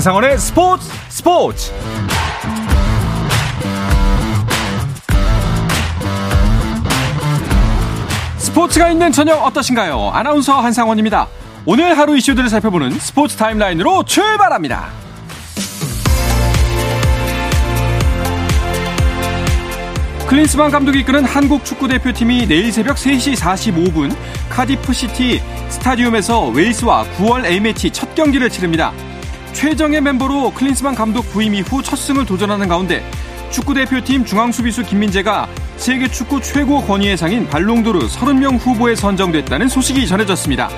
한상원의 스포츠 스포츠 스포츠가 있는 저녁 어떠신가요? 아나운서 한상원입니다. 오늘 하루 이슈들을 살펴보는 스포츠 타임라인으로 출발합니다. 클린스만 감독이 이끄는 한국 축구 대표팀이 내일 새벽 3시 45분 카디프 시티 스타디움에서 웨일스와 9월 A매치 첫 경기를 치릅니다. 최정예 멤버로 클린스만 감독 부임 이후 첫 승을 도전하는 가운데 축구 대표팀 중앙 수비수 김민재가 세계 축구 최고 권위의 상인 발롱도르 30명 후보에 선정됐다는 소식이 전해졌습니다.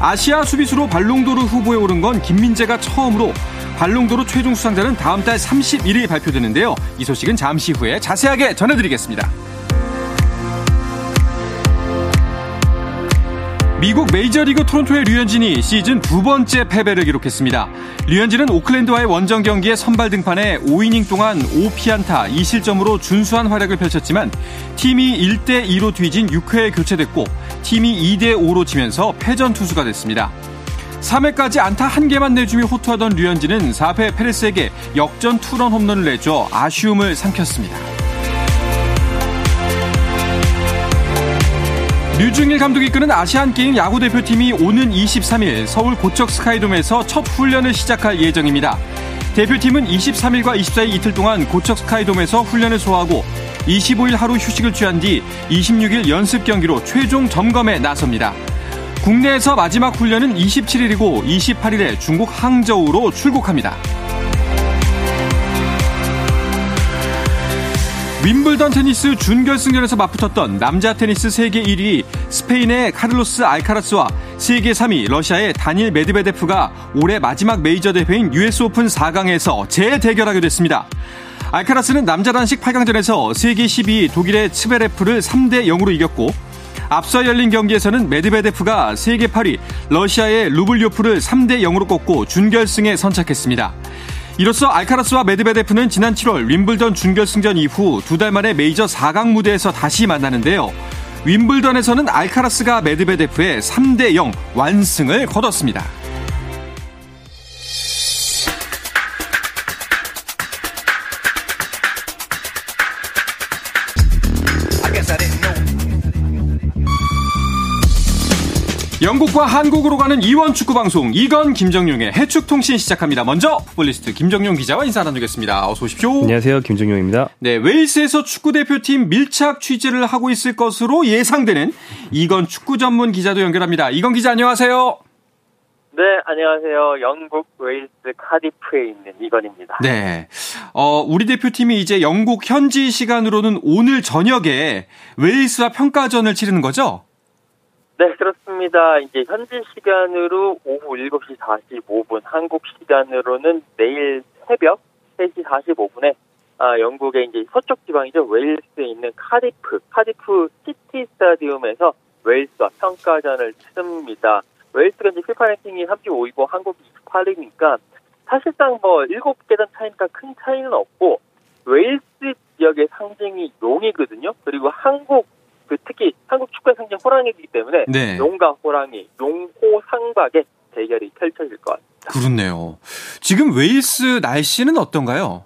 아시아 수비수로 발롱도르 후보에 오른 건 김민재가 처음으로 발롱도르 최종 수상자는 다음 달 31일 발표되는데요. 이 소식은 잠시 후에 자세하게 전해드리겠습니다. 미국 메이저리그 토론토의 류현진이 시즌 두 번째 패배를 기록했습니다. 류현진은 오클랜드와의 원정 경기에 선발 등판해 5이닝 동안 5피안타 2실점으로 준수한 활약을 펼쳤지만 팀이 1대2로 뒤진 6회에 교체됐고 팀이 2대5로 지면서 패전 투수가 됐습니다. 3회까지 안타 한 개만 내주며 호투하던 류현진은 4회 페레스에게 역전 투런 홈런을 내줘 아쉬움을 삼켰습니다. 류중일 감독이 이끄는 아시안게임 야구대표팀이 오는 23일 서울 고척 스카이돔에서 첫 훈련을 시작할 예정입니다. 대표팀은 23일과 24일 이틀 동안 고척 스카이돔에서 훈련을 소화하고 25일 하루 휴식을 취한 뒤 26일 연습 경기로 최종 점검에 나섭니다. 국내에서 마지막 훈련은 27일이고 28일에 중국 항저우로 출국합니다. 윈블던 테니스 준결승전에서 맞붙었던 남자 테니스 세계 1위 스페인의 카를로스 알카라스와 세계 3위 러시아의 다닐 메드베데프가 올해 마지막 메이저 대회인 US 오픈 4강에서 재대결하게 됐습니다. 알카라스는 남자 단식 8강전에서 세계 12위 독일의 츠베레프를 3대 0으로 이겼고 앞서 열린 경기에서는 메드베데프가 세계 8위 러시아의 루블요프를 3대 0으로 꺾고 준결승에 선착했습니다. 이로써 알카라스와 메드베데프는 지난 7월 윈블던 준결승전 이후 두 달 만에 메이저 4강 무대에서 다시 만나는데요. 윈블던에서는 알카라스가 메드베데프의 3대 0 완승을 거뒀습니다. 영국과 한국으로 가는 이원 축구 방송 이건 김정용의 해축 통신 시작합니다. 먼저 풋볼리스트 김정용 기자와 인사 나누겠습니다. 어서 오십시오. 안녕하세요. 김정용입니다. 네, 웨일스에서 축구 대표팀 밀착 취재를 하고 있을 것으로 예상되는 이건 축구 전문 기자도 연결합니다. 이건 기자 안녕하세요. 네, 안녕하세요. 영국 웨일스 카디프에 있는 이건입니다. 네. 어, 우리 대표팀이 이제 영국 현지 시간으로는 오늘 저녁에 웨일스와 평가전을 치르는 거죠? 네, 그렇습니다. 이제 현지 시간으로 오후 7시 45분, 한국 시간으로는 내일 새벽 3시 45분에 아, 영국의 이제 서쪽 지방이죠. 웨일스에 있는 카디프, 카디프 시티 스타디움에서 웨일스와 평가전을 치릅니다. 웨일스가 이제 피파 랭킹이 35위고 한국이 28위니까 사실상 뭐 7계단 차이니까 큰 차이는 없고 웨일스 지역의 상징이 용이거든요. 그리고 한국 그 특히 한국 축구의 상징 호랑이이기 때문에 네. 용과 호랑이, 용호 상박의 대결이 펼쳐질 것 같습니다. 그렇네요. 지금 웨일스 날씨는 어떤가요?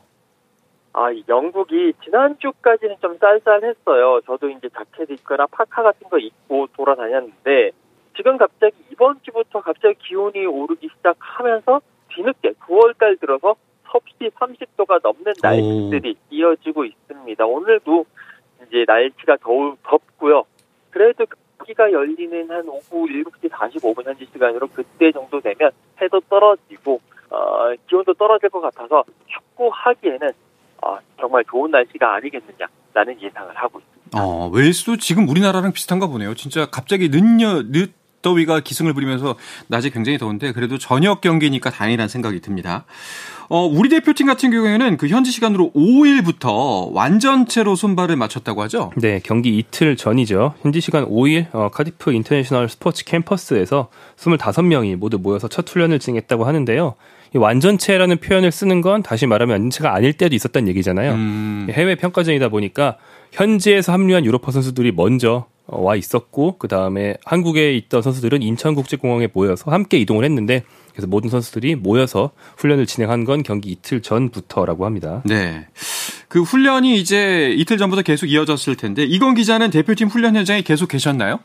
아, 영국이 지난주까지는 좀 쌀쌀했어요. 저도 이제 자켓 입거나 파카 같은 거 입고 돌아다녔는데 지금 갑자기 이번 주부터 갑자기 기온이 오르기 시작하면서 뒤늦게 9월달 들어서 섭씨 30도가 넘는 날씨들이 오. 이어지고 있습니다. 오늘도 이제 날씨가 더우 덥고요. 그래도 경기가 열리는 한 오후 7시 45분 현지 시간으로 그때 정도 되면 해도 떨어지고 어, 기온도 떨어질 것 같아서 축구하기에는 어, 정말 좋은 날씨가 아니겠느냐라는 예상을 하고 있습니다. 어, 웨일스도 지금 우리나라랑 비슷한가 보네요. 진짜 갑자기 늦녀 늦 더위가 기승을 부리면서 낮에 굉장히 더운데 그래도 저녁 경기니까 다행이라는 생각이 듭니다. 어, 우리 대표팀 같은 경우에는 그 현지 시간으로 5일부터 완전체로 손발을 맞췄다고 하죠? 네, 경기 이틀 전이죠. 현지 시간 5일 어, 카디프 인터내셔널 스포츠 캠퍼스에서 25명이 모두 모여서 첫 훈련을 진행했다고 하는데요. 이 완전체라는 표현을 쓰는 건 다시 말하면 완전체가 아닐 때도 있었다는 얘기잖아요. 음. 해외 평가전이다 보니까 현지에서 합류한 유럽파 선수들이 먼저 어, 와 있었고 그 다음에 한국에 있던 선수들은 인천국제공항에 모여서 함께 이동을 했는데 그래서 모든 선수들이 모여서 훈련을 진행한 건 경기 이틀 전부터라고 합니다. 네. 그 훈련이 이제 이틀 전부터 계속 이어졌을 텐데 이건 기자는 대표팀 훈련 현장에 계속 계셨나요?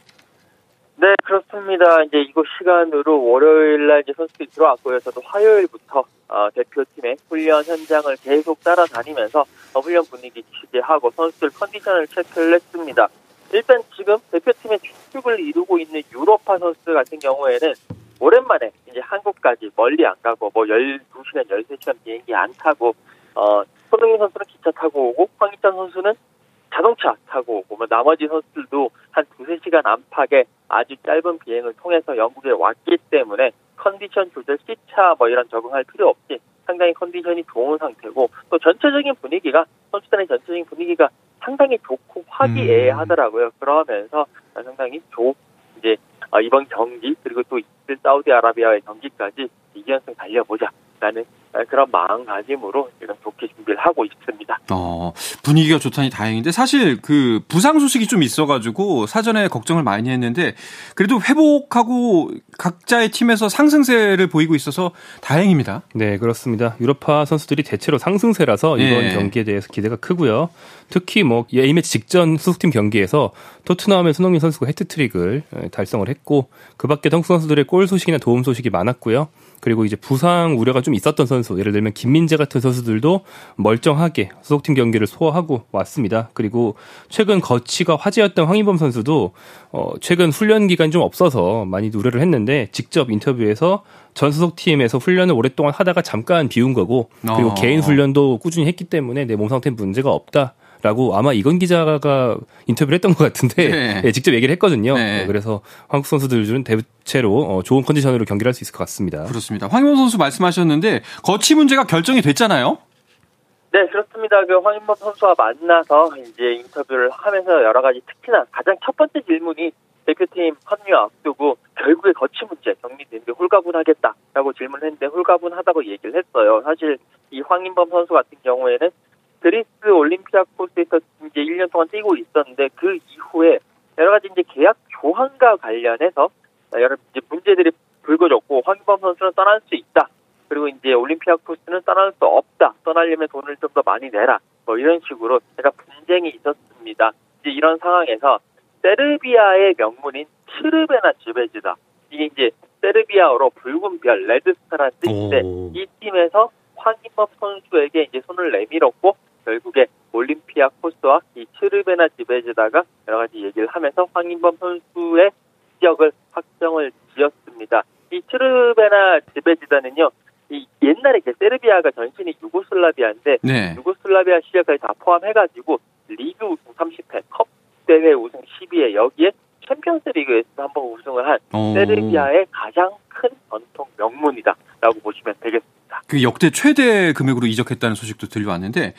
네, 그렇습니다. 이제 이곳 시간으로 월요일 날 이제 선수들이 들어왔고요. 저도 화요일부터 어, 대표팀의 훈련 현장을 계속 따라다니면서 어, 훈련 분위기 취재하고 선수들 컨디션을 체크를 했습니다. 일단 지금 대표팀의 주축을 이루고 있는 유로파 선수들 같은 경우에는 오랜만에 이제 한국까지 멀리 안 가고 뭐 12시간, 13시간 비행기 안 타고 어, 손흥민 선수는 기차 타고 오고 황희찬 선수는 자동차 타고 오고 뭐 나머지 선수들도 한 두세 시간 안팎의 아주 짧은 비행을 통해서 영국에 왔기 때문에 컨디션 조절, 시차 뭐 이런 적응할 필요 없이 상당히 컨디션이 좋은 상태고 또 전체적인 분위기가 선수단의 전체적인 분위기가 상당히 좋고 화기애애하더라고요. 그러면서 상당히 좋 이제 어, 이번 경기 그리고 또 이틀 사우디아라비아의 경기까지 이연승 달려보자 라는 그런 마음가짐으로 지금 좋게 준비를 하고 있습니다. 어, 분위기가 좋다니 다행인데 사실 그 부상 소식이 좀 있어가지고 사전에 걱정을 많이 했는데 그래도 회복하고 각자의 팀에서 상승세를 보이고 있어서 다행입니다. 네, 그렇습니다. 유로파 선수들이 대체로 상승세라서 이번 네. 경기에 대해서 기대가 크고요. 특히 뭐 A매치 직전 소속팀 경기에서 토트넘의 손흥민 선수가 헤트트릭을 달성을 했고 그 밖에 덩크 선수들의 골 소식이나 도움 소식이 많았고요. 그리고 이제 부상 우려가 좀 있었던 선수, 예를 들면 김민재 같은 선수들도 멀쩡하게 소속팀 경기를 소화하고 왔습니다. 그리고 최근 거치가 화제였던 황인범 선수도 어 최근 훈련 기간이 좀 없어서 많이 우려를 했는데 직접 인터뷰에서 전 소속팀에서 훈련을 오랫동안 하다가 잠깐 비운 거고 그리고 어. 개인 훈련도 꾸준히 했기 때문에 내 몸 상태에 문제가 없다. 라고 아마 이건 기자가 인터뷰를 했던 것 같은데 네. 네, 직접 얘기를 했거든요. 네. 그래서 한국 선수들은 대체로 어, 좋은 컨디션으로 경기를 할 수 있을 것 같습니다. 그렇습니다. 황인범 선수 말씀하셨는데 거치 문제가 결정이 됐잖아요. 네, 그렇습니다. 그 황인범 선수와 만나서 이제 인터뷰를 하면서 여러 가지 특히나 가장 첫 번째 질문이 대표팀 합류 앞두고 결국에 거치 문제 정리되는데 홀가분하겠다라고 질문을 했는데 홀가분하다고 얘기를 했어요. 사실 이 황인범 선수 같은 경우에는 그리스 올림피아코스에서 이제 1년 동안 뛰고 있었는데 그 이후에 여러 가지 이제 계약 조항과 관련해서 여러 이제 문제들이 불거졌고 황인범 선수는 떠날 수 있다. 그리고 이제 올림피아코스는 떠날 수 없다. 떠나려면 돈을 좀 더 많이 내라. 뭐 이런 식으로 제가 분쟁이 있었습니다. 이제 이런 상황에서 세르비아의 명문인 츠르베나 지베즈다. 이게 이제 세르비아어로 붉은 별, 레드스타라는 뜻인데 오. 이 팀에서 황인범 선수에게 이제 손을 내밀었고 결국에 올림피아코스와 이 츠르베나 즈베즈다가 여러 가지 얘기를 하면서 황인범 선수의 이적을 확정을 지었습니다. 이 츠르베나 즈베즈다는요, 이 옛날에 세르비아가 전신이 유고슬라비아인데 네. 유고슬라비아 시절까지 다 포함해가지고 리그 우승 30회, 컵 대회 우승 12회 여기에 챔피언스 리그에서 한번 우승을 한 오. 세르비아의 가장 큰 전통 명문이다라고 보시면 되겠습니다. 그 역대 최대 금액으로 이적했다는 소식도 들려왔는데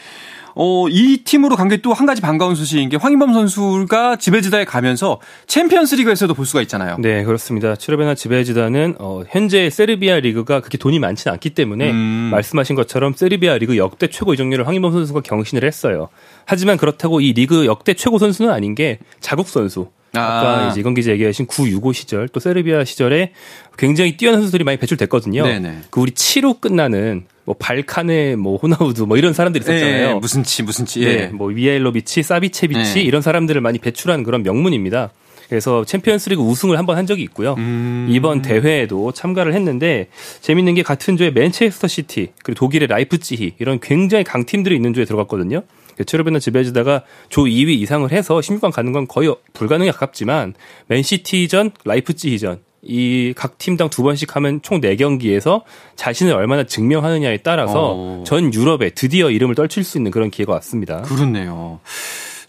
어, 이 팀으로 간 게 또 한 가지 반가운 소식인 게 황인범 선수가 즈베즈다에 가면서 챔피언스 리그에서도 볼 수가 있잖아요. 네, 그렇습니다. 츠르베나 즈베즈다는 어, 현재 세르비아 리그가 그렇게 돈이 많지는 않기 때문에 음. 말씀하신 것처럼 세르비아 리그 역대 최고 이적료를 황인범 선수가 경신을 했어요. 하지만 그렇다고 이 리그 역대 최고 선수는 아닌 게 자국 선수. 아까 아. 이제 이건 기자 얘기하신 구유고 시절 또 세르비아 시절에 굉장히 뛰어난 선수들이 많이 배출됐거든요. 네네. 그 우리 치로 끝나는 뭐 발칸의 뭐 호나우드 뭐 이런 사람들이 있었잖아요. 네, 무슨 치 무슨 치. 예. 네, 뭐 위엘로비치, 사비체비치 네. 이런 사람들을 많이 배출한 그런 명문입니다. 그래서 챔피언스리그 우승을 한 번 한 적이 있고요. 음. 이번 대회에도 참가를 했는데 재밌는 게 같은 조에 맨체스터 시티 그리고 독일의 라이프치히 이런 굉장히 강팀들이 있는 조에 들어갔거든요. 츠르베나 즈베즈다가 조 2위 이상을 해서 16강 가는 건 거의 불가능에 가깝지만 맨시티전, 라이프치히전 이 각 팀당 두 번씩 하면 총 4경기에서 자신을 얼마나 증명하느냐에 따라서 어. 전 유럽에 드디어 이름을 떨칠 수 있는 그런 기회가 왔습니다. 그렇네요.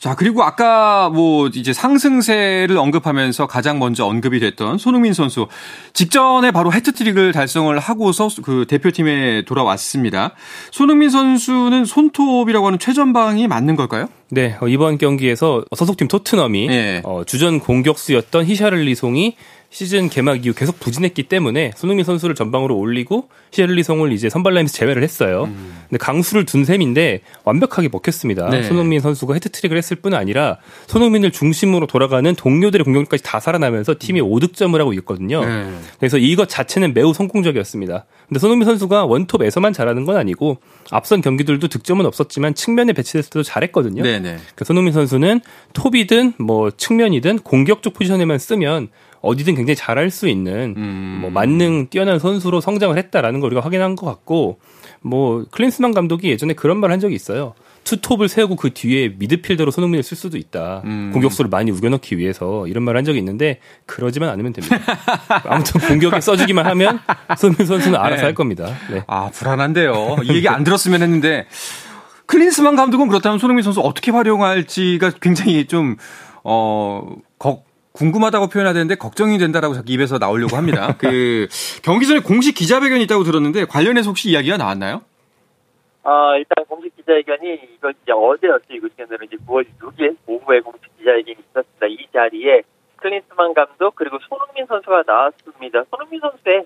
자, 그리고 아까 뭐 이제 상승세를 언급하면서 가장 먼저 언급이 됐던 손흥민 선수. 직전에 바로 해트트릭을 달성을 하고서 그 대표팀에 돌아왔습니다. 손흥민 선수는 손톱이라고 하는 최전방이 맞는 걸까요? 네, 어, 이번 경기에서 소속팀 토트넘이 네. 어, 주전 공격수였던 히샤를리송이 시즌 개막 이후 계속 부진했기 때문에 손흥민 선수를 전방으로 올리고 시엘리송을 이제 선발 라인에서 제외를 했어요. 음. 근데 강수를 둔 셈인데 완벽하게 먹혔습니다. 네. 손흥민 선수가 헤트트릭을 했을 뿐 아니라 손흥민을 중심으로 돌아가는 동료들의 공격까지 다 살아나면서 팀이 음. 5득점을 하고 있거든요. 네. 그래서 이것 자체는 매우 성공적이었습니다. 근데 손흥민 선수가 원톱에서만 잘하는 건 아니고 앞선 경기들도 득점은 없었지만 측면에 배치됐을 때도 잘했거든요. 네네. 그러니까 손흥민 선수는 톱이든 뭐 측면이든 공격적 포지션에만 쓰면 어디든 굉장히 잘할 수 있는 음. 뭐 만능 뛰어난 선수로 성장을 했다라는 걸 우리가 확인한 것 같고 뭐 클린스만 감독이 예전에 그런 말 한 적이 있어요. 투톱을 세우고 그 뒤에 미드필더로 손흥민을 쓸 수도 있다. 음. 공격수를 많이 우겨넣기 위해서 이런 말한 적이 있는데 그러지만 않으면 됩니다. 아무튼 공격에 써주기만 하면 손흥민 선수는 알아서 네. 할 겁니다. 네. 아 불안한데요. 이 얘기 안 들었으면 했는데 클린스만 감독은 그렇다면 손흥민 선수 어떻게 활용할지가 굉장히 좀 어, 거, 궁금하다고 표현해야 되는데 걱정이 된다라고 자기 입에서 나오려고 합니다. 그 경기 전에 공식 기자회견이 있다고 들었는데 관련해서 혹시 이야기가 나왔나요? 아 일단 공식 기자회견이 이건 이제 어제였죠. 이거 시간으로 이제 9월 6일 오후에 공식 기자회견이 있었습니다. 이 자리에 클린스만 감독 그리고 손흥민 선수가 나왔습니다. 손흥민 선수의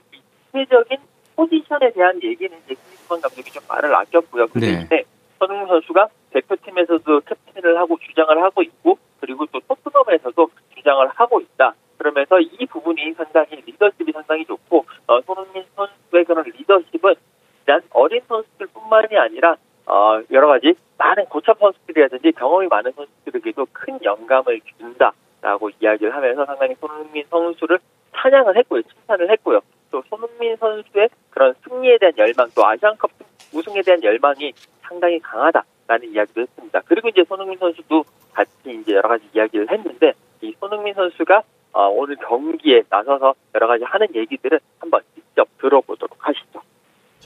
구체적인 포지션에 대한 얘기는 이제 클린스만 감독이 좀 말을 아꼈고요. 그 네. 대신에 손흥민 선수가 대표팀에서도 캡틴을 하고 주장을 하고 있고 그리고 또 토트넘에서도 주장을 하고 있다. 그러면서 이 부분이 상당히 리더십이 상당히 좋고 어, 손흥민 선수의 그런 리더십은 일단 어린 선수들뿐만이 아니라 어, 여러 가지 많은 고참 선수들이라든지 경험이 많은 선수들에게도 큰 영감을 준다라고 이야기를 하면서 상당히 손흥민 선수를 찬양을 했고요, 칭찬을 했고요. 또 손흥민 선수의 그런 승리에 대한 열망, 또 아시안컵 우승에 대한 열망이 상당히 강하다라는 이야기도 했습니다. 그리고 이제 손흥민 선수도 같이 이제 여러 가지 이야기를 했는데 이 손흥민 선수가 어, 오늘 경기에 나서서 여러 가지 하는 얘기들을 한번 직접 들어보도록.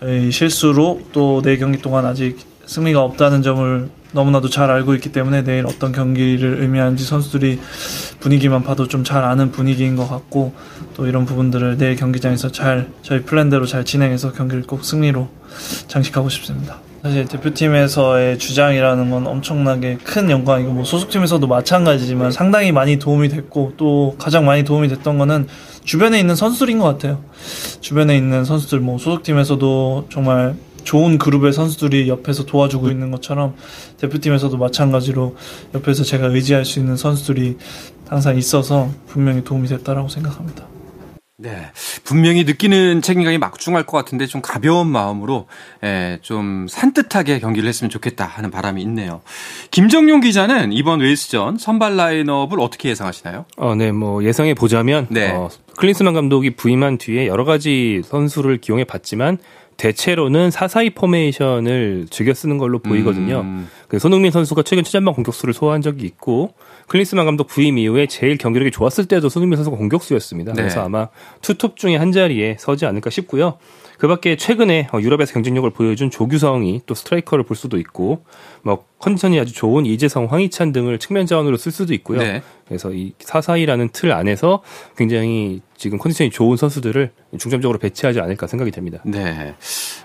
저희 실수로 또 네 경기 동안 아직 승리가 없다는 점을 너무나도 잘 알고 있기 때문에 내일 어떤 경기를 의미하는지 선수들이 분위기만 봐도 좀 잘 아는 분위기인 것 같고 또 이런 부분들을 내일 경기장에서 잘 저희 플랜대로 잘 진행해서 경기를 꼭 승리로 장식하고 싶습니다. 사실 대표팀에서의 주장이라는 건 엄청나게 큰 영광이고 뭐 소속팀에서도 마찬가지지만 상당히 많이 도움이 됐고 또 가장 많이 도움이 됐던 거는 주변에 있는 선수들인 것 같아요. 주변에 있는 선수들 뭐 소속팀에서도 정말 좋은 그룹의 선수들이 옆에서 도와주고 있는 것처럼 대표팀에서도 마찬가지로 옆에서 제가 의지할 수 있는 선수들이 항상 있어서 분명히 도움이 됐다라고 생각합니다. 네. 분명히 느끼는 책임감이 막중할 것 같은데 좀 가벼운 마음으로 예, 좀 산뜻하게 경기를 했으면 좋겠다 하는 바람이 있네요. 김정용 기자는 이번 웨일스전 선발 라인업을 어떻게 예상하시나요? 어, 네. 뭐 예상해 보자면 네. 어, 클린스만 감독이 부임한 뒤에 여러 가지 선수를 기용해 봤지만 대체로는 사사이 포메이션을 즐겨 쓰는 걸로 보이거든요. 음. 그 손흥민 선수가 최근 최전방 공격수를 소화한 적이 있고 클린스만 감독 부임 이후에 제일 경기력이 좋았을 때도 손흥민 선수가 공격수였습니다. 네. 그래서 아마 투톱 중에 한 자리에 서지 않을까 싶고요. 그 밖에 최근에 어, 유럽에서 경쟁력을 보여준 조규성이 또 스트라이커를 볼 수도 있고, 뭐 컨디션이 아주 좋은 이재성, 황희찬 등을 측면 자원으로 쓸 수도 있고요. 네. 그래서 이 사사이라는 틀 안에서 굉장히 지금 컨디션이 좋은 선수들을 중점적으로 배치하지 않을까 생각이 됩니다. 네.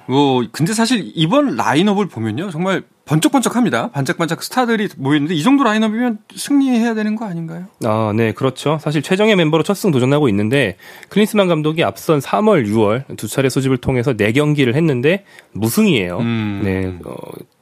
뭐 근데 사실 이번 라인업을 보면요, 정말 번쩍번쩍합니다. 반짝반짝 스타들이 모였는데 이 정도 라인업이면 승리해야 되는 거 아닌가요? 아, 네, 그렇죠. 사실 최정예 멤버로 첫승 도전하고 있는데 클린스만 감독이 앞선 3월, 6월 두 차례 소집을 통해서 4경기를 했는데 무승이에요. 음. 네. 어,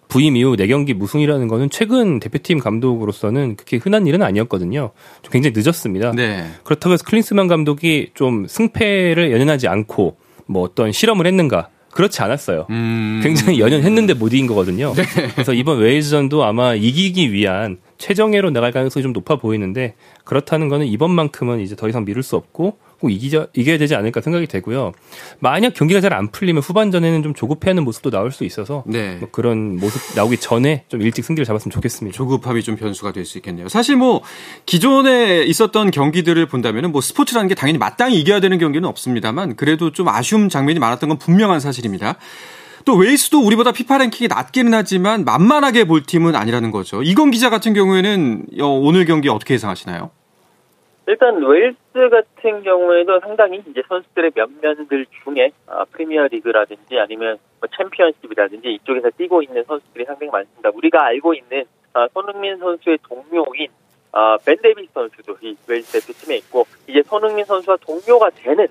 부임 이후 4경기 무승이라는 거는 최근 대표팀 감독으로서는 그렇게 흔한 일은 아니었거든요. 좀 굉장히 늦었습니다. 네. 그렇다고 해서 클린스만 감독이 좀 승패를 연연하지 않고 뭐 어떤 실험을 했는가 그렇지 않았어요. 음... 굉장히 연연했는데 못 이긴 거거든요. 네. 그래서 이번 웨일즈전도 아마 이기기 위한 최정예로 나갈 가능성이 좀 높아 보이는데 그렇다는 거는 이번만큼은 이제 더 이상 미룰 수 없고 꼭 이기자, 이겨야 되지 않을까 생각이 되고요. 만약 경기가 잘 안 풀리면 후반전에는 좀 조급해하는 모습도 나올 수 있어서 네. 뭐 그런 모습 나오기 전에 좀 일찍 승기를 잡았으면 좋겠습니다. 조급함이 좀 변수가 될 수 있겠네요. 사실 뭐 기존에 있었던 경기들을 본다면은 뭐 스포츠라는 게 당연히 마땅히 이겨야 되는 경기는 없습니다만 그래도 좀 아쉬운 장면이 많았던 건 분명한 사실입니다. 또 웨일스도 우리보다 피파 랭킹이 낮기는 하지만 만만하게 볼 팀은 아니라는 거죠. 이건 기자 같은 경우에는 어, 오늘 경기 어떻게 예상하시나요? 일단 웨일스 같은 경우에도 상당히 이제 선수들의 면면들 중에 아, 프리미어 리그라든지 아니면 뭐 챔피언십이라든지 이쪽에서 뛰고 있는 선수들이 상당히 많습니다. 우리가 알고 있는 아, 손흥민 선수의 동료인 어, 벤 데이비스 선수도 이 웨일스 대표팀에 있고 이제 손흥민 선수와 동료가 되는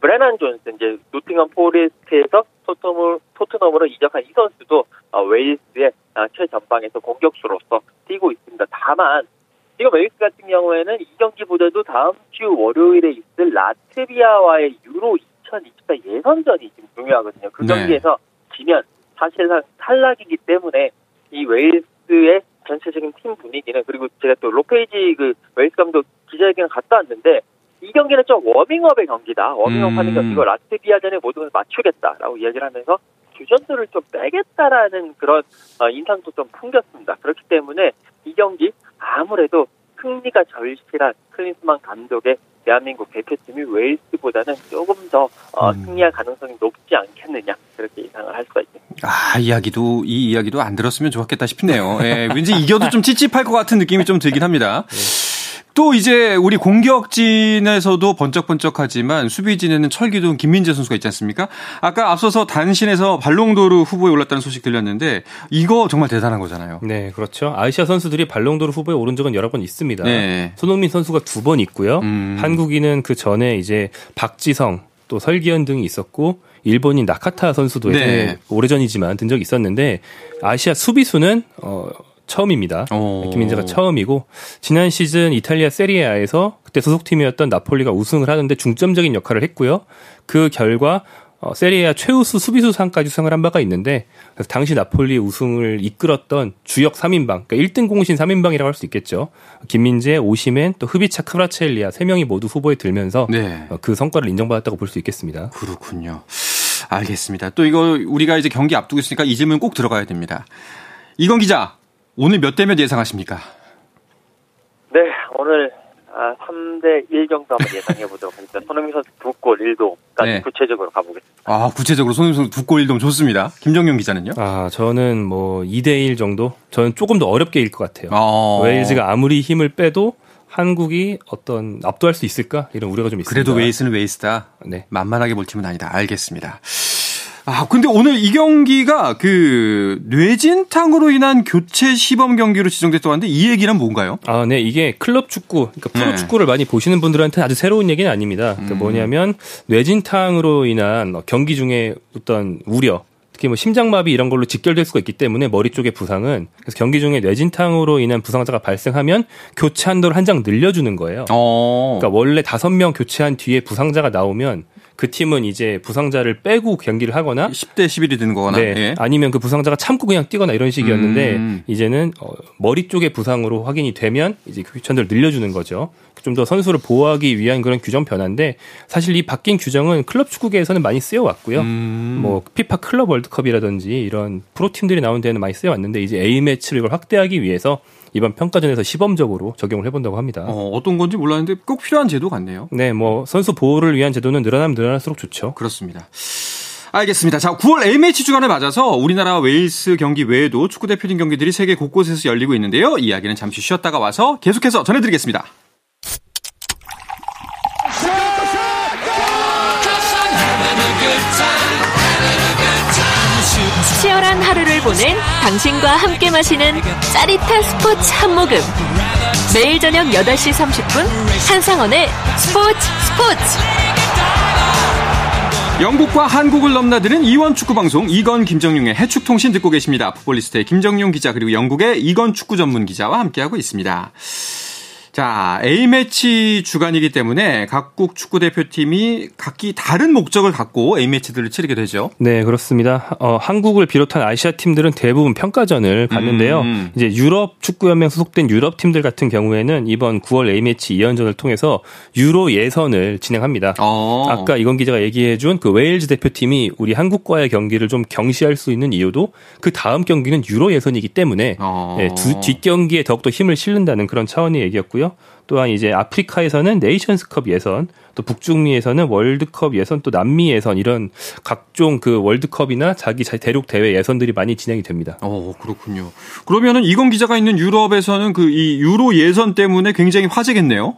브레난 존슨 이제 노팅엄 포레스트에서 토트넘, 토트넘으로 이적한 이 선수도 어, 웨일스의 어, 최전방에서 공격수로서 뛰고 있습니다. 다만 지금 웨일스 같은 경우에는 이 경기보다도 다음 주 월요일에 있을 라트비아와의 유로 2024 예선전이 지금 중요하거든요. 그 네. 경기에서 지면 사실상 탈락이기 때문에 이 웨일스의 전체적인 팀 분위기는 그리고 제가 또 롭 페이지 그 웨일스 감독 기자회견 갔다 왔는데 이 경기는 좀 워밍업의 경기다. 워밍업 음. 하는 경기고 라트비아전에 모든 걸 맞추겠다라고 이야기를 하면서 주전들을 좀 빼겠다라는 그런 어, 인상도 좀 풍겼습니다. 그렇기 때문에 이 경기 아무래도 승리가 절실한 클린스만 감독의 대한민국 대표팀이 웨일스보다는 조금 더 어, 음. 승리할 가능성이 높지 않겠느냐 그렇게 예상을 할 수가 있습니다. 아, 이야기도, 이 이야기도 안 들었으면 좋았겠다 싶네요. 예, 왠지 이겨도 좀 찝찝할 것 같은 느낌이 좀 들긴 합니다. 또 이제 우리 공격진에서도 번쩍번쩍하지만 수비진에는 철기둥 김민재 선수가 있지 않습니까? 아까 앞서서 단신에서 발롱도르 후보에 올랐다는 소식 들렸는데 이거 정말 대단한 거잖아요. 네, 그렇죠. 아시아 선수들이 발롱도르 후보에 오른 적은 여러 번 있습니다. 네. 손흥민 선수가 두 번 있고요. 음. 한국인은 그 전에 이제 박지성 또 설기현 등이 있었고 일본인 나카타 선수도 네. 오래전이지만 든 적이 있었는데 아시아 수비수는 어 처음입니다. 오. 김민재가 처음이고 지난 시즌 이탈리아 세리에아에서 그때 소속팀이었던 나폴리가 우승을 하는데 중점적인 역할을 했고요. 그 결과 어, 세리에아 최우수 수비수상까지 수상을 한 바가 있는데 그래서 당시 나폴리 우승을 이끌었던 주역 3인방, 그러니까 1등 공신 3인방이라고 할 수 있겠죠. 김민재, 오시멘, 또 흐비차 크브라첼리아 세 명이 모두 후보에 들면서 네. 어, 그 성과를 인정받았다고 볼 수 있겠습니다. 그렇군요. 알겠습니다. 또 이거 우리가 이제 경기 앞두고 있으니까 이 질문 꼭 들어가야 됩니다. 이건 기자, 오늘 몇 대 몇 예상하십니까? 네, 오늘 아, 3대 1 정도 한번 예상해 보도록 하겠습니다. 손흥민 선수 2골 1도까지 네. 구체적으로 가보겠습니다. 아, 구체적으로 손흥민 선수 두골 1돔 좋습니다. 김정용 기자는요? 아, 저는 뭐 2대 1 정도? 저는 조금 더 어렵게 일 것 같아요. 어. 웨일즈가 아무리 힘을 빼도 한국이 어떤 압도할 수 있을까? 이런 우려가 좀 있습니다. 그래도 웨일스는 웨일스다. 네. 만만하게 볼 팀은 아니다. 알겠습니다. 아, 근데 오늘 이 경기가 그 뇌진탕으로 인한 교체 시범 경기로 지정됐다고 하는데 이 얘기는 뭔가요? 아, 네. 이게 클럽 축구, 그러니까 프로 네. 축구를 많이 보시는 분들한테는 아주 새로운 얘기는 아닙니다. 음. 그 뭐냐면 뇌진탕으로 인한 경기 중에 어떤 우려, 특히 뭐 심장마비 이런 걸로 직결될 수가 있기 때문에 머리 쪽의 부상은 그래서 경기 중에 뇌진탕으로 인한 부상자가 발생하면 교체 한도를 한 장 늘려주는 거예요. 어. 그러니까 원래 다섯 명 교체한 뒤에 부상자가 나오면 그 팀은 이제 부상자를 빼고 경기를 하거나 10대 11이 되는 거거나. 네. 예. 아니면 그 부상자가 참고 그냥 뛰거나 이런 식이었는데 음. 이제는 어, 머리 쪽의 부상으로 확인이 되면 이제 그 교체한도를 늘려주는 거죠. 좀 더 선수를 보호하기 위한 그런 규정 변화인데 사실 이 바뀐 규정은 클럽 축구계에서는 많이 쓰여왔고요. 음. 뭐 피파 클럽 월드컵이라든지 이런 프로 팀들이 나온 데는 많이 쓰여왔는데 이제 A 매치를 이걸 확대하기 위해서 이번 평가전에서 시범적으로 적용을 해본다고 합니다. 어, 어떤 건지 몰랐는데 꼭 필요한 제도 같네요. 네, 뭐 선수 보호를 위한 제도는 늘어나면 늘어날수록 좋죠. 그렇습니다. 알겠습니다. 자, 9월 A매치 주간을 맞아서 우리나라 웨일스 경기 외에도 축구 대표팀 경기들이 세계 곳곳에서 열리고 있는데요. 이야기는 잠시 쉬었다가 와서 계속해서 전해드리겠습니다. 보낸 당신과 함께 마시는 짜릿한 스포츠 한 모금. 매일 저녁 8시 30분 한상원의 스포츠 스포츠. 영국과 한국을 넘나드는 이원 축구 방송 이건 김정용의 해축 통신 듣고 계십니다. 풋볼리스트의 김정용 기자 그리고 영국의 이건 축구 전문 기자와 함께하고 있습니다. 자, A매치 주간이기 때문에 각국 축구 대표팀이 각기 다른 목적을 갖고 A매치들을 치르게 되죠. 네, 그렇습니다. 어, 한국을 비롯한 아시아 팀들은 대부분 평가전을 갔는데요. 음. 이제 유럽 축구연맹 소속된 유럽 팀들 같은 경우에는 이번 9월 A매치 2연전을 통해서 유로 예선을 진행합니다. 어. 아까 이건 기자가 얘기해 준 그 웨일즈 대표팀이 우리 한국과의 경기를 좀 경시할 수 있는 이유도 그 다음 경기는 유로 예선이기 때문에 어. 예, 두, 뒷경기에 더욱더 힘을 실는다는 그런 차원의 얘기였고요. 또한 이제 아프리카에서는 네이션스컵 예선, 또 북중미에서는 월드컵 예선, 또 남미 예선 이런 각종 그 월드컵이나 자기 자- 대륙 대회 예선들이 많이 진행이 됩니다. 어, 그렇군요. 그러면은 이건 기자가 있는 유럽에서는 그 이 유로 예선 때문에 굉장히 화제겠네요.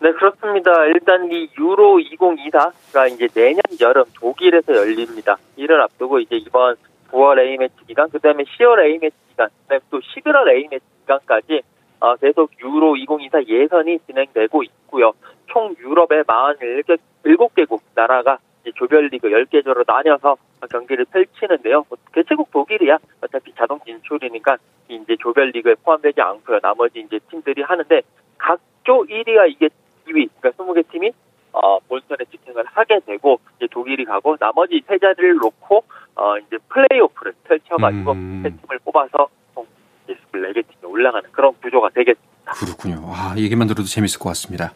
네, 그렇습니다. 일단 이 유로 2024가 이제 내년 여름 독일에서 열립니다. 이를 앞두고 이제 이번 9월 A매치 기간, 그 다음에 10월 A매치 기간, 그 다음에 또 11월 A매치 기간까지 어, 계속 유로 2024 예선이 진행되고 있고요. 총 유럽의 47개국 나라가 조별리그 10개조로 나뉘어서 경기를 펼치는데요. 뭐 개최국 독일이야 어차피 자동 진출이니까 이제 조별리그에 포함되지 않고요. 나머지 이제 팀들이 하는데 각조 1위와 이게 2위, 그러니까 20개 팀이 어, 본선에 직행을 하게 되고 이제 독일이 가고 나머지 세 자리를 놓고 어, 이제 플레이오프를 펼쳐가지고 음. 세 팀을 뽑아서 총 24개 팀이 올라가는 그런 구조가 되겠습니다. 그렇군요. 아, 얘기만 들어도 재밌을 것 같습니다.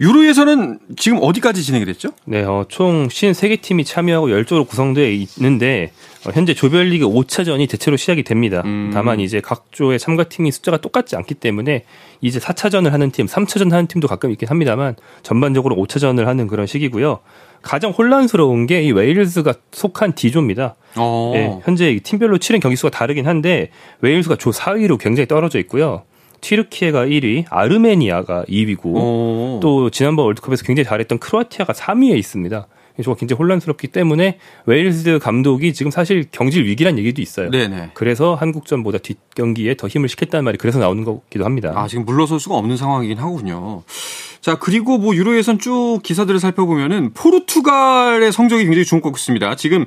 유로에서는 지금 어디까지 진행이 됐죠? 네, 어, 총 53개 팀이 참여하고 10조로 구성되어 있는데 어, 현재 조별리그 5차전이 대체로 시작이 됩니다. 음. 다만 이제 각 조의 참가팀이 숫자가 똑같지 않기 때문에 이제 4차전을 하는 팀, 3차전 하는 팀도 가끔 있긴 합니다만 전반적으로 5차전을 하는 그런 시기고요. 가장 혼란스러운 게 이 웨일즈가 속한 D조입니다. 어. 예, 현재 이 팀별로 치른 경기 수가 다르긴 한데 웨일즈가 조 4위로 굉장히 떨어져 있고요. 튀르키예가 1위, 아르메니아가 2위고 어. 또 지난번 월드컵에서 굉장히 잘했던 크로아티아가 3위에 있습니다. 조가 굉장히 혼란스럽기 때문에 웨일즈 감독이 지금 사실 경질 위기란 얘기도 있어요. 네네. 그래서 한국전보다 뒷경기에 더 힘을 실겠다는 말이 그래서 나오는 거기도 합니다. 아, 지금 물러설 수가 없는 상황이긴 하군요. 자, 그리고 뭐 유로에선 쭉 기사들을 살펴보면은 포르투갈의 성적이 굉장히 좋은 것 같습니다. 지금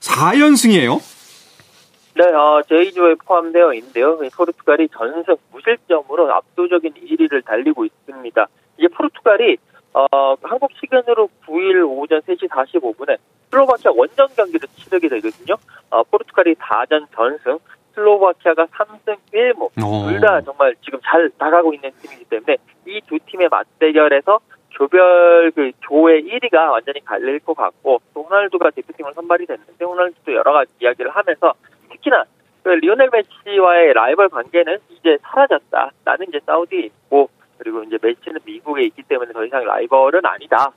4연승이에요. 네, 어, 제2조에 포함되어 있는데요. 이 포르투갈이 전승 무실점으로 압도적인 1위를 달리고 있습니다. 이제 포르투갈이 어, 한국 시간으로 9일 오전 3시 45분에 슬로바키아 원정 경기를 치르게 되거든요. 어, 포르투갈이 다전 전승, 슬로바키아가 3승 1무. 어. 둘다 정말 지금 잘 나가고 있는 팀이기 때문에 이 두 팀의 맞대결에서 조별 그 조의 1위가 완전히 갈릴 것 같고 또 호날두가 대표팀을 선발이 됐는데 호날두도 여러 가지 이야기를 하면서 특히나 그 리오넬 메시와의 라이벌 관계는 이제 사라졌다. 나는 이제 사우디에 있고 그리고 이제 메시는 미국에 있기 때문에 더 이상 라이벌은 아니다.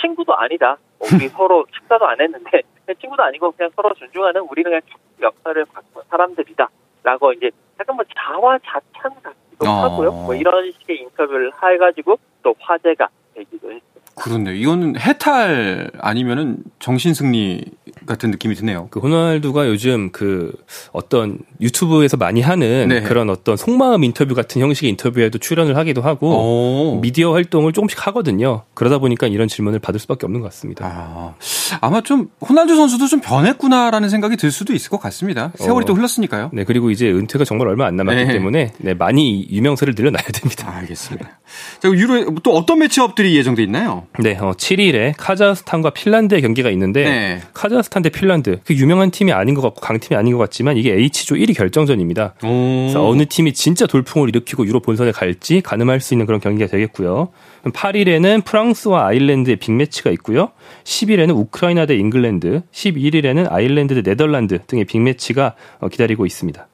친구도 아니다. 뭐 우리 서로 식사도 안 했는데 친구도 아니고 그냥 서로 존중하는 우리 그냥 역사를 바꾼 사람들이다. 라고 이제 약간 뭐 자화자찬 같기도 어. 하고요. 뭐 이런 식의 인터뷰를 해가지고 또 화제가 되기도 했습니다. 그렇네요. 이거는 해탈 아니면은 정신승리 같은 느낌이 드네요. 그 호날두가 요즘 그 어떤 유튜브에서 많이 하는 네. 그런 어떤 속마음 인터뷰 같은 형식의 인터뷰에도 출연을 하기도 하고 오. 미디어 활동을 조금씩 하거든요. 그러다 보니까 이런 질문을 받을 수밖에 없는 것 같습니다. 아, 아마 좀 호날두 선수도 좀 변했구나라는 생각이 들 수도 있을 것 같습니다. 세월이 어. 또 흘렀으니까요. 네, 그리고 이제 은퇴가 정말 얼마 안 남았기 네. 때문에 네, 많이 유명세를 늘려놔야 됩니다. 알겠습니다. 자, 유로에 또 어떤 매치업들이 예정돼 있나요? 네, 어, 7일에 카자흐스탄과 핀란드의 경기가 있는데 네. 카자흐스탄 대 핀란드 그 유명한 팀이 아닌 것 같고 강팀이 아닌 것 같지만 이게 H조 1위 결정전입니다. 그래서 어느 팀이 진짜 돌풍을 일으키고 유로 본선에 갈지 가늠할 수 있는 그런 경기가 되겠고요. 8일에는 프랑스와 아일랜드의 빅매치가 있고요. 10일에는 우크라이나 대 잉글랜드, 11일에는 아일랜드 대 네덜란드 등의 빅매치가 어, 기다리고 있습니다.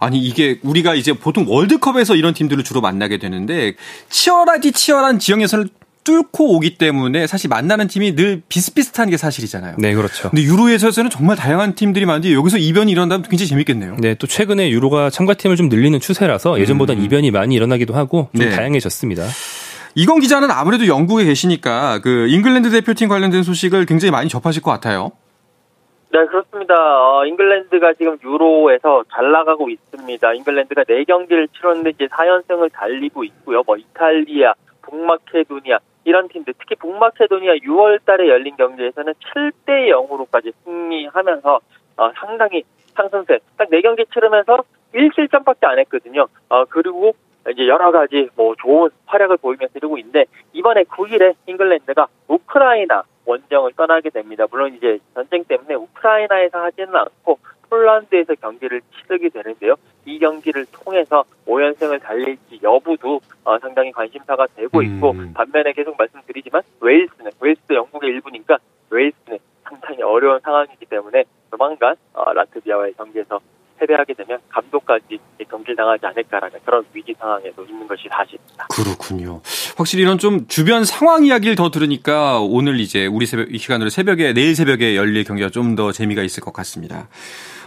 아니 이게 우리가 이제 보통 월드컵에서 이런 팀들을 주로 만나게 되는데 치열하디 치열한 예선을 뚫고 오기 때문에 사실 만나는 팀이 늘 비슷비슷한 게 사실이잖아요. 네, 그렇죠. 근데 유로에서는 정말 다양한 팀들이 많은데 여기서 이변이 일어난다면 굉장히 재밌겠네요. 네, 또 최근에 유로가 참가팀을 좀 늘리는 추세라서 예전보다 음. 이변이 많이 일어나기도 하고 좀 네. 다양해졌습니다. 이건 기자는 아무래도 영국에 계시니까 그 잉글랜드 대표팀 관련된 소식을 굉장히 많이 접하실 것 같아요. 네, 그렇습니다. 어, 잉글랜드가 지금 유로에서 잘 나가고 있습니다. 잉글랜드가 4경기를 치렀는데 이제 4연승을 달리고 있고요. 뭐 이탈리아, 북마케도니아 이런 팀들, 특히 북마케도니아 6월 달에 열린 경기에서는 7대 0으로까지 승리하면서 어, 상당히 상승세. 딱 4경기 치르면서 1실점밖에 안 했거든요. 어, 그리고 이제 여러 가지 뭐 좋은 활약을 보이면서 이러고 있는데 이번에 9일에 잉글랜드가 우크라이나 원정을 떠나게 됩니다. 물론 이제 전쟁 때문에 우크라이나에서 하지는 않고 폴란드에서 경기를 치르게 되는데요. 이 경기를 통해서 5연승을 달릴지 여부도 어, 상당히 관심사가 되고 있고 음. 반면에 계속 말씀드리지만 웨일스는 웨일스도 영국의 일부니까 웨일스는 상당히 어려운 상황이기 때문에 조만간 어, 라트비아와의 경기에서 패배하게 되면 감독까지 경질 당하지 않을까라는 그런 위기 상황에도 있는 것이 사실입니다. 그렇군요. 확실히 이런 좀 주변 상황 이야기를 더 들으니까 오늘 이제 우리 새벽, 이 시간으로 새벽에, 내일 새벽에 열릴 경기가 좀 더 재미가 있을 것 같습니다.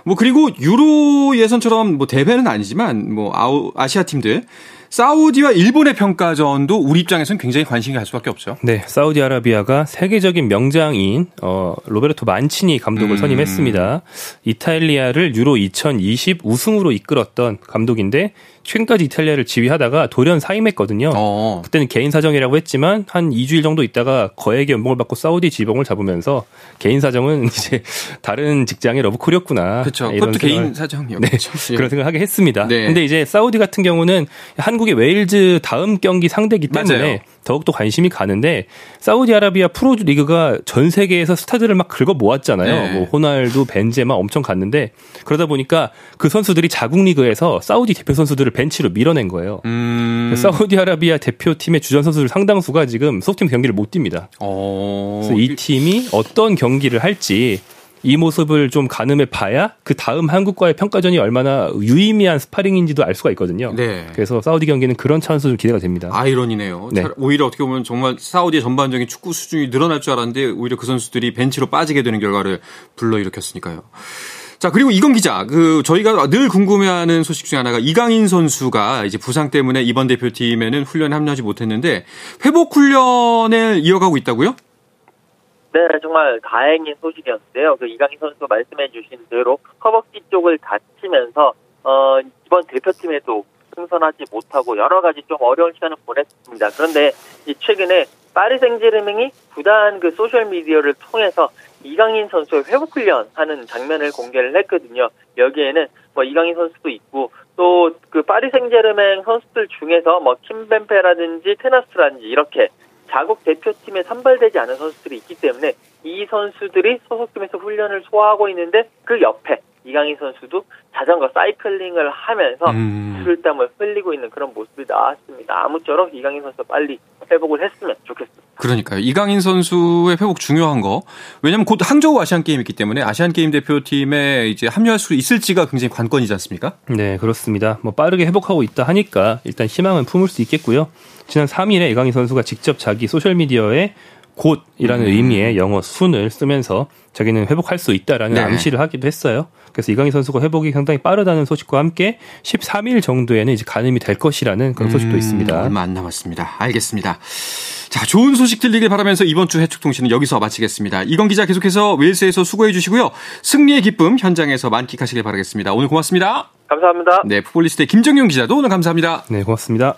뭐 그리고 유로 예선처럼 뭐 대회는 아니지만 뭐 아우, 아시아 팀들 사우디와 일본의 평가전도 우리 입장에서는 굉장히 관심이 갈 수밖에 없죠. 네, 사우디아라비아가 세계적인 명장인 어, 로베르토 만치니 감독을 음. 선임했습니다. 이탈리아를 유로 2020 우승으로 이끌었던 감독인데 최근까지 이탈리아를 지휘하다가 돌연 사임했거든요. 어. 그때는 개인 사정이라고 했지만 한 2주일 정도 있다가 거액의 연봉을 받고 사우디 지휘봉을 잡으면서 개인 사정은 이제 다른 직장의 러브콜이었구나. 그렇죠. 그것도 개인 생각을 사정이었죠. 네, 그런 생각을 하게 했습니다. 네. 근데 이제 사우디 같은 경우는 한국 의 웨일즈 다음 경기 상대이기 때문에 맞아요. 더욱더 관심이 가는데 사우디아라비아 프로 리그가 전 세계에서 스타들을 막 긁어 모았잖아요. 네. 뭐 호날두, 벤제마 엄청 갔는데 그러다 보니까 그 선수들이 자국 리그에서 사우디 대표 선수들을 벤치로 밀어낸 거예요. 음. 사우디아라비아 대표팀의 주전 선수들 상당수가 지금 소속팀 경기를 못 뜁니다. 어. 그래서 이 팀이 어떤 경기를 할지 이 모습을 좀 가늠해 봐야 그 다음 한국과의 평가전이 얼마나 유의미한 스파링인지도 알 수가 있거든요. 네. 그래서 사우디 경기는 그런 차원에서 좀 기대가 됩니다. 아이러니네요. 네. 차- 오히려 어떻게 보면 정말 사우디의 전반적인 축구 수준이 늘어날 줄 알았는데 오히려 그 선수들이 벤치로 빠지게 되는 결과를 불러일으켰으니까요. 자, 그리고 이건 기자, 그, 저희가 늘 궁금해하는 소식 중에 하나가 이강인 선수가 이제 부상 때문에 이번 대표팀에는 훈련에 합류하지 못했는데 회복 훈련을 이어가고 있다고요? 네, 정말 다행인 소식이었는데요. 그 이강인 선수 말씀해주신 대로 허벅지 쪽을 다치면서 어, 이번 대표팀에도 승선하지 못하고 여러 가지 좀 어려운 시간을 보냈습니다. 그런데 이 최근에 파리 생제르맹이 구단 그 소셜 미디어를 통해서 이강인 선수의 회복 훈련하는 장면을 공개를 했거든요. 여기에는 뭐 이강인 선수도 있고 또 그 파리 생제르맹 선수들 중에서 뭐 킴펨베라든지 테나스라든지 이렇게 자국 대표팀에 선발되지 않은 선수들이 있기 때문에 이 선수들이 소속팀에서 훈련을 소화하고 있는데 그 옆에 이강인 선수도 자전거 사이클링을 하면서 음. 구슬땀을 흘리고 있는 그런 모습이 나왔습니다. 아무쪼록 이강인 선수 빨리 회복을 했으면 좋겠습니다. 그러니까요. 이강인 선수의 회복 중요한 거. 왜냐면 곧 항저우 아시안 게임이 있기 때문에 아시안 게임 대표팀에 이제 합류할 수 있을지가 굉장히 관건이지 않습니까? 네, 그렇습니다. 뭐 빠르게 회복하고 있다 하니까 일단 희망은 품을 수 있겠고요. 지난 3일에 이강인 선수가 직접 자기 소셜 미디어에 곧이라는 음. 의미의 영어 soon을 쓰면서 자기는 회복할 수 있다라는 네. 암시를 하기도 했어요. 그래서 이강인 선수가 회복이 상당히 빠르다는 소식과 함께 13일 정도에는 이제 가늠이 될 것이라는 그런 소식도 음, 있습니다. 얼마 안 남았습니다. 알겠습니다. 자, 좋은 소식 들리길 바라면서 이번 주 해축통신은 여기서 마치겠습니다. 이건 기자 계속해서 웨일스에서 수고해 주시고요. 승리의 기쁨 현장에서 만끽하시길 바라겠습니다. 오늘 고맙습니다. 감사합니다. 네, 풋볼리스트의 김정용 기자도 오늘 감사합니다. 네, 고맙습니다.